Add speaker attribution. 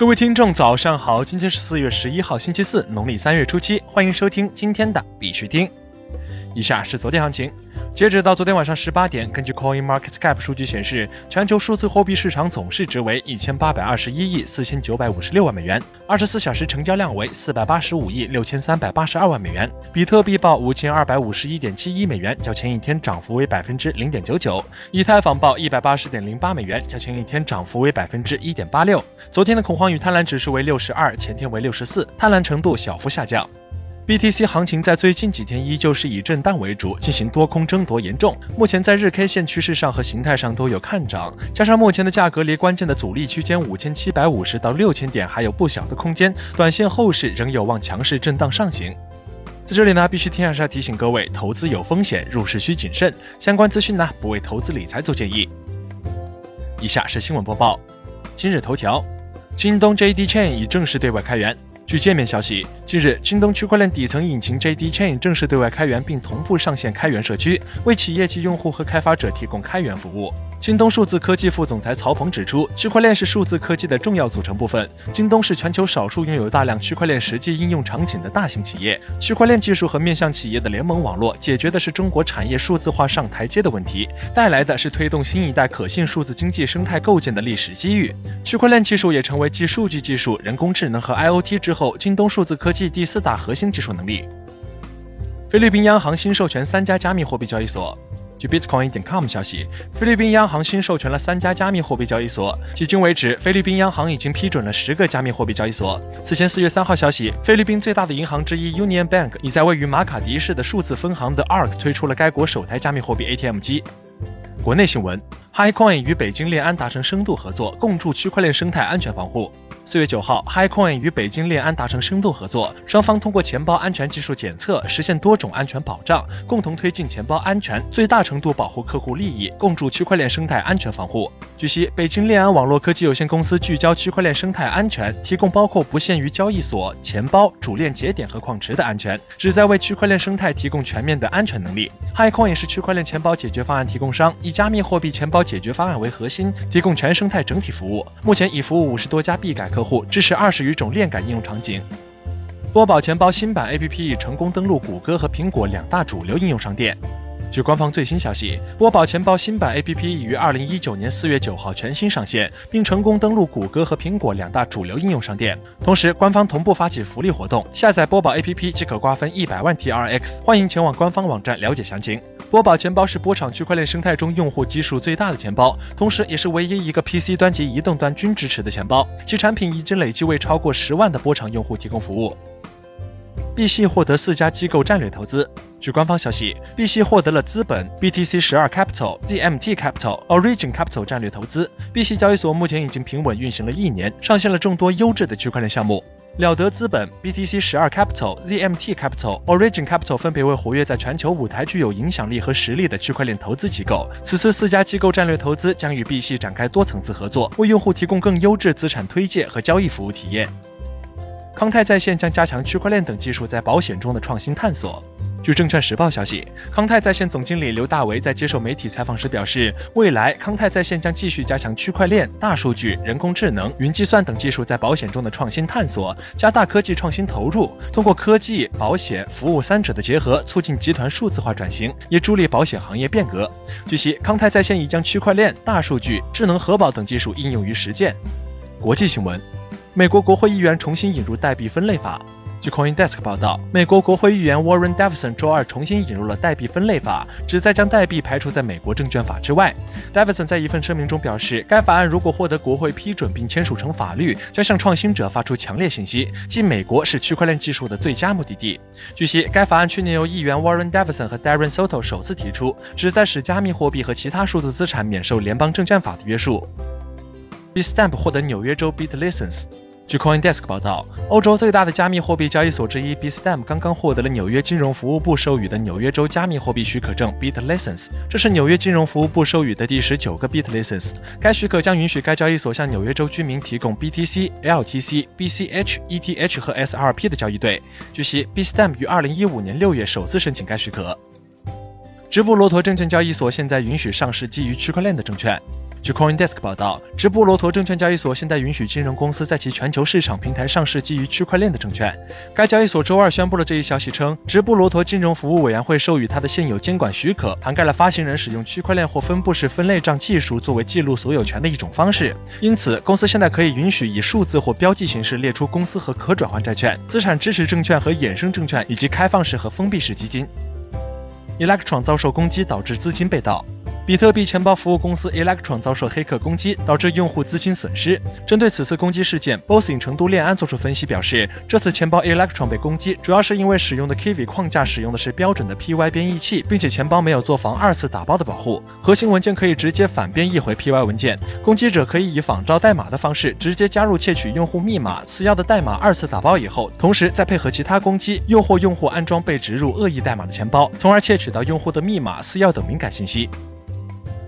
Speaker 1: 各位听众，早上好！今天是四月十一号，星期四，农历三月初七，欢迎收听今天的必须听。以下是昨天行情。截止到昨天晚上十八点，根据 Coin Market Cap 数据显示，全球数字货币市场总市值为一千八百二十一亿四千九百五十六万美元，二十四小时成交量为四百八十五亿六千三百八十二万美元。比特币报五千二百五十一点七一美元，较前一天涨幅为百分之零点九九。以太坊报一百八十点零八美元，较前一天涨幅为百分之一点八六。昨天的恐慌与贪婪指数为六十二，前天为六十四，贪婪程度小幅下降。BTC 行情在最近几天依旧是以震荡为主，进行多空争夺严重。目前在日 K 线趋势上和形态上都有看涨，加上目前的价格离关键的阻力区间五千七百五十到六千点还有不小的空间，短线后市仍有望强势震荡上行。在这里呢，必须天下要提醒各位，投资有风险，入市需谨慎。相关资讯呢，不为投资理财做建议。以下是新闻播报。今日头条：京东 JD Chain 已正式对外开源。据界面消息，近日，京东区块链底层引擎 JD Chain 正式对外开源，并同步上线开源社区，为企业级用户和开发者提供开源服务。京东数字科技副总裁曹鹏指出，区块链是数字科技的重要组成部分。京东是全球少数拥有大量区块链实际应用场景的大型企业。区块链技术和面向企业的联盟网络，解决的是中国产业数字化上台阶的问题，带来的是推动新一代可信数字经济生态构建的历史机遇。区块链技术也成为继数据技术、人工智能和 IoT 之后，京东数字科技第四大核心技术能力。菲律宾央行新授权三家加密货币交易所。据 Bitcoin 点 com 消息，菲律宾央行新授权了三家加密货币交易所。迄今为止，菲律宾央行已经批准了十个加密货币交易所。此前，四月三号消息，菲律宾最大的银行之一 Union Bank 已在位于马卡迪市的数字分行的 ARK 推出了该国首台加密货币 ATM 机。国内新闻，HiCoin 与北京链安达成深度合作，共筑区块链生态安全防护。四月九号，HiCoin 与北京链安达成深度合作，双方通过钱包安全技术检测，实现多种安全保障，共同推进钱包安全，最大程度保护客户利益，共筑区块链生态安全防护。据悉，北京链安网络科技有限公司聚焦区块链生态安全，提供包括不限于交易所、钱包、主链节点和矿池的安全，旨在为区块链生态提供全面的安全能力。HiCoin 是区块链钱包解决方案提供商，以加密货币钱包解决方案为核心，提供全生态整体服务。目前已服务五十多家币改客。户支持二十余种链改应用场景。多宝钱包新版 APP 成功登陆谷歌和苹果两大主流应用商店。据官方最新消息，波宝钱包新版 APP 已于二零一九年四月九号全新上线，并成功登陆谷歌和苹果两大主流应用商店。同时，官方同步发起福利活动，下载波宝 APP 即可瓜分一百万 TRX。欢迎前往官方网站了解详情。波宝钱包是波场区块链生态中用户基数最大的钱包，同时也是唯一一个 PC 端及移动端均支持的钱包。其产品已经累计为超过十万的波场用户提供服务。币系获得四家机构战略投资。据官方消息，币系获得了资本 BTC 十二 Capital、ZMT Capital、Origin Capital 战略投资。币系交易所目前已经平稳运行了一年，上线了众多优质的区块链项目。了得资本、BTC 十二 Capital、ZMT Capital、Origin Capital 分别为活跃在全球舞台、具有影响力和实力的区块链投资机构。此次四家机构战略投资将与 B 系展开多层次合作，为用户提供更优质资产推介和交易服务体验。康泰在线将加强区块链等技术在保险中的创新探索。据证券时报消息，康泰在线总经理刘大为在接受媒体采访时表示，未来康泰在线将继续加强区块链、大数据、人工智能、云计算等技术在保险中的创新探索，加大科技创新投入，通过科技、保险、服务三者的结合，促进集团数字化转型，也助力保险行业变革。据悉，康泰在线已将区块链、大数据、智能核保等技术应用于实践。国际新闻，美国国会议员重新引入代币分类法。据 CoinDesk 报道，美国国会议员 Warren Davidson 周二重新引入了代币分类法，旨在将代币排除在美国证券法之外。Davidson 在一份声明中表示，该法案如果获得国会批准并签署成法律，将向创新者发出强烈信息，即美国是区块链技术的最佳目的地。据悉，该法案去年由议员 Warren Davidson 和 Darren Soto 首次提出，旨在使加密货币和其他数字资产免受联邦证券法的约束。Bitstamp 获得纽约州 Bit License。据 CoinDesk 报道，欧洲最大的加密货币交易所之一 Bitstamp 刚刚获得了纽约金融服务部授予的纽约州加密货币许可证 Bit License，这是纽约金融服务部授予的第十九个 Bit License。该许可将允许该交易所向纽约州居民提供 BTC、LTC、BCH、ETH 和 SRP 的交易对。据悉，Bitstamp 于二零一五年六月首次申请该许可。直布罗陀证券交易所现在允许上市基于区块链的证券。据 CoinDesk 报道，直布罗陀证券交易所现在允许金融公司在其全球市场平台上市基于区块链的证券。该交易所周二宣布了这一消息，称直布罗陀金融服务委员会授予它的现有监管许可，涵盖了发行人使用区块链或分布式分类账技术作为记录所有权的一种方式。因此，公司现在可以允许以数字或标记形式列出公司和可转换债券、资产支持证券和衍生证券，以及开放式和封闭式基金。Electron 遭受攻击，导致资金被盗。比特币钱包服务公司 Electron 遭受黑客攻击，导致用户资金损失。针对此次攻击事件，Bossing 成都链安做出分析表示，这次钱包 Electron 被攻击，主要是因为使用的 Kiwi 框架使用的是标准的 PY 编译器，并且钱包没有做防二次打包的保护。核心文件可以直接反编译回 PY 文件，攻击者可以以仿照代码的方式直接加入窃取用户密码、私钥的代码二次打包以后，同时再配合其他攻击，诱惑用户安装被植入恶意代码的钱包，从而窃取到用户的密码、私钥等敏感信息。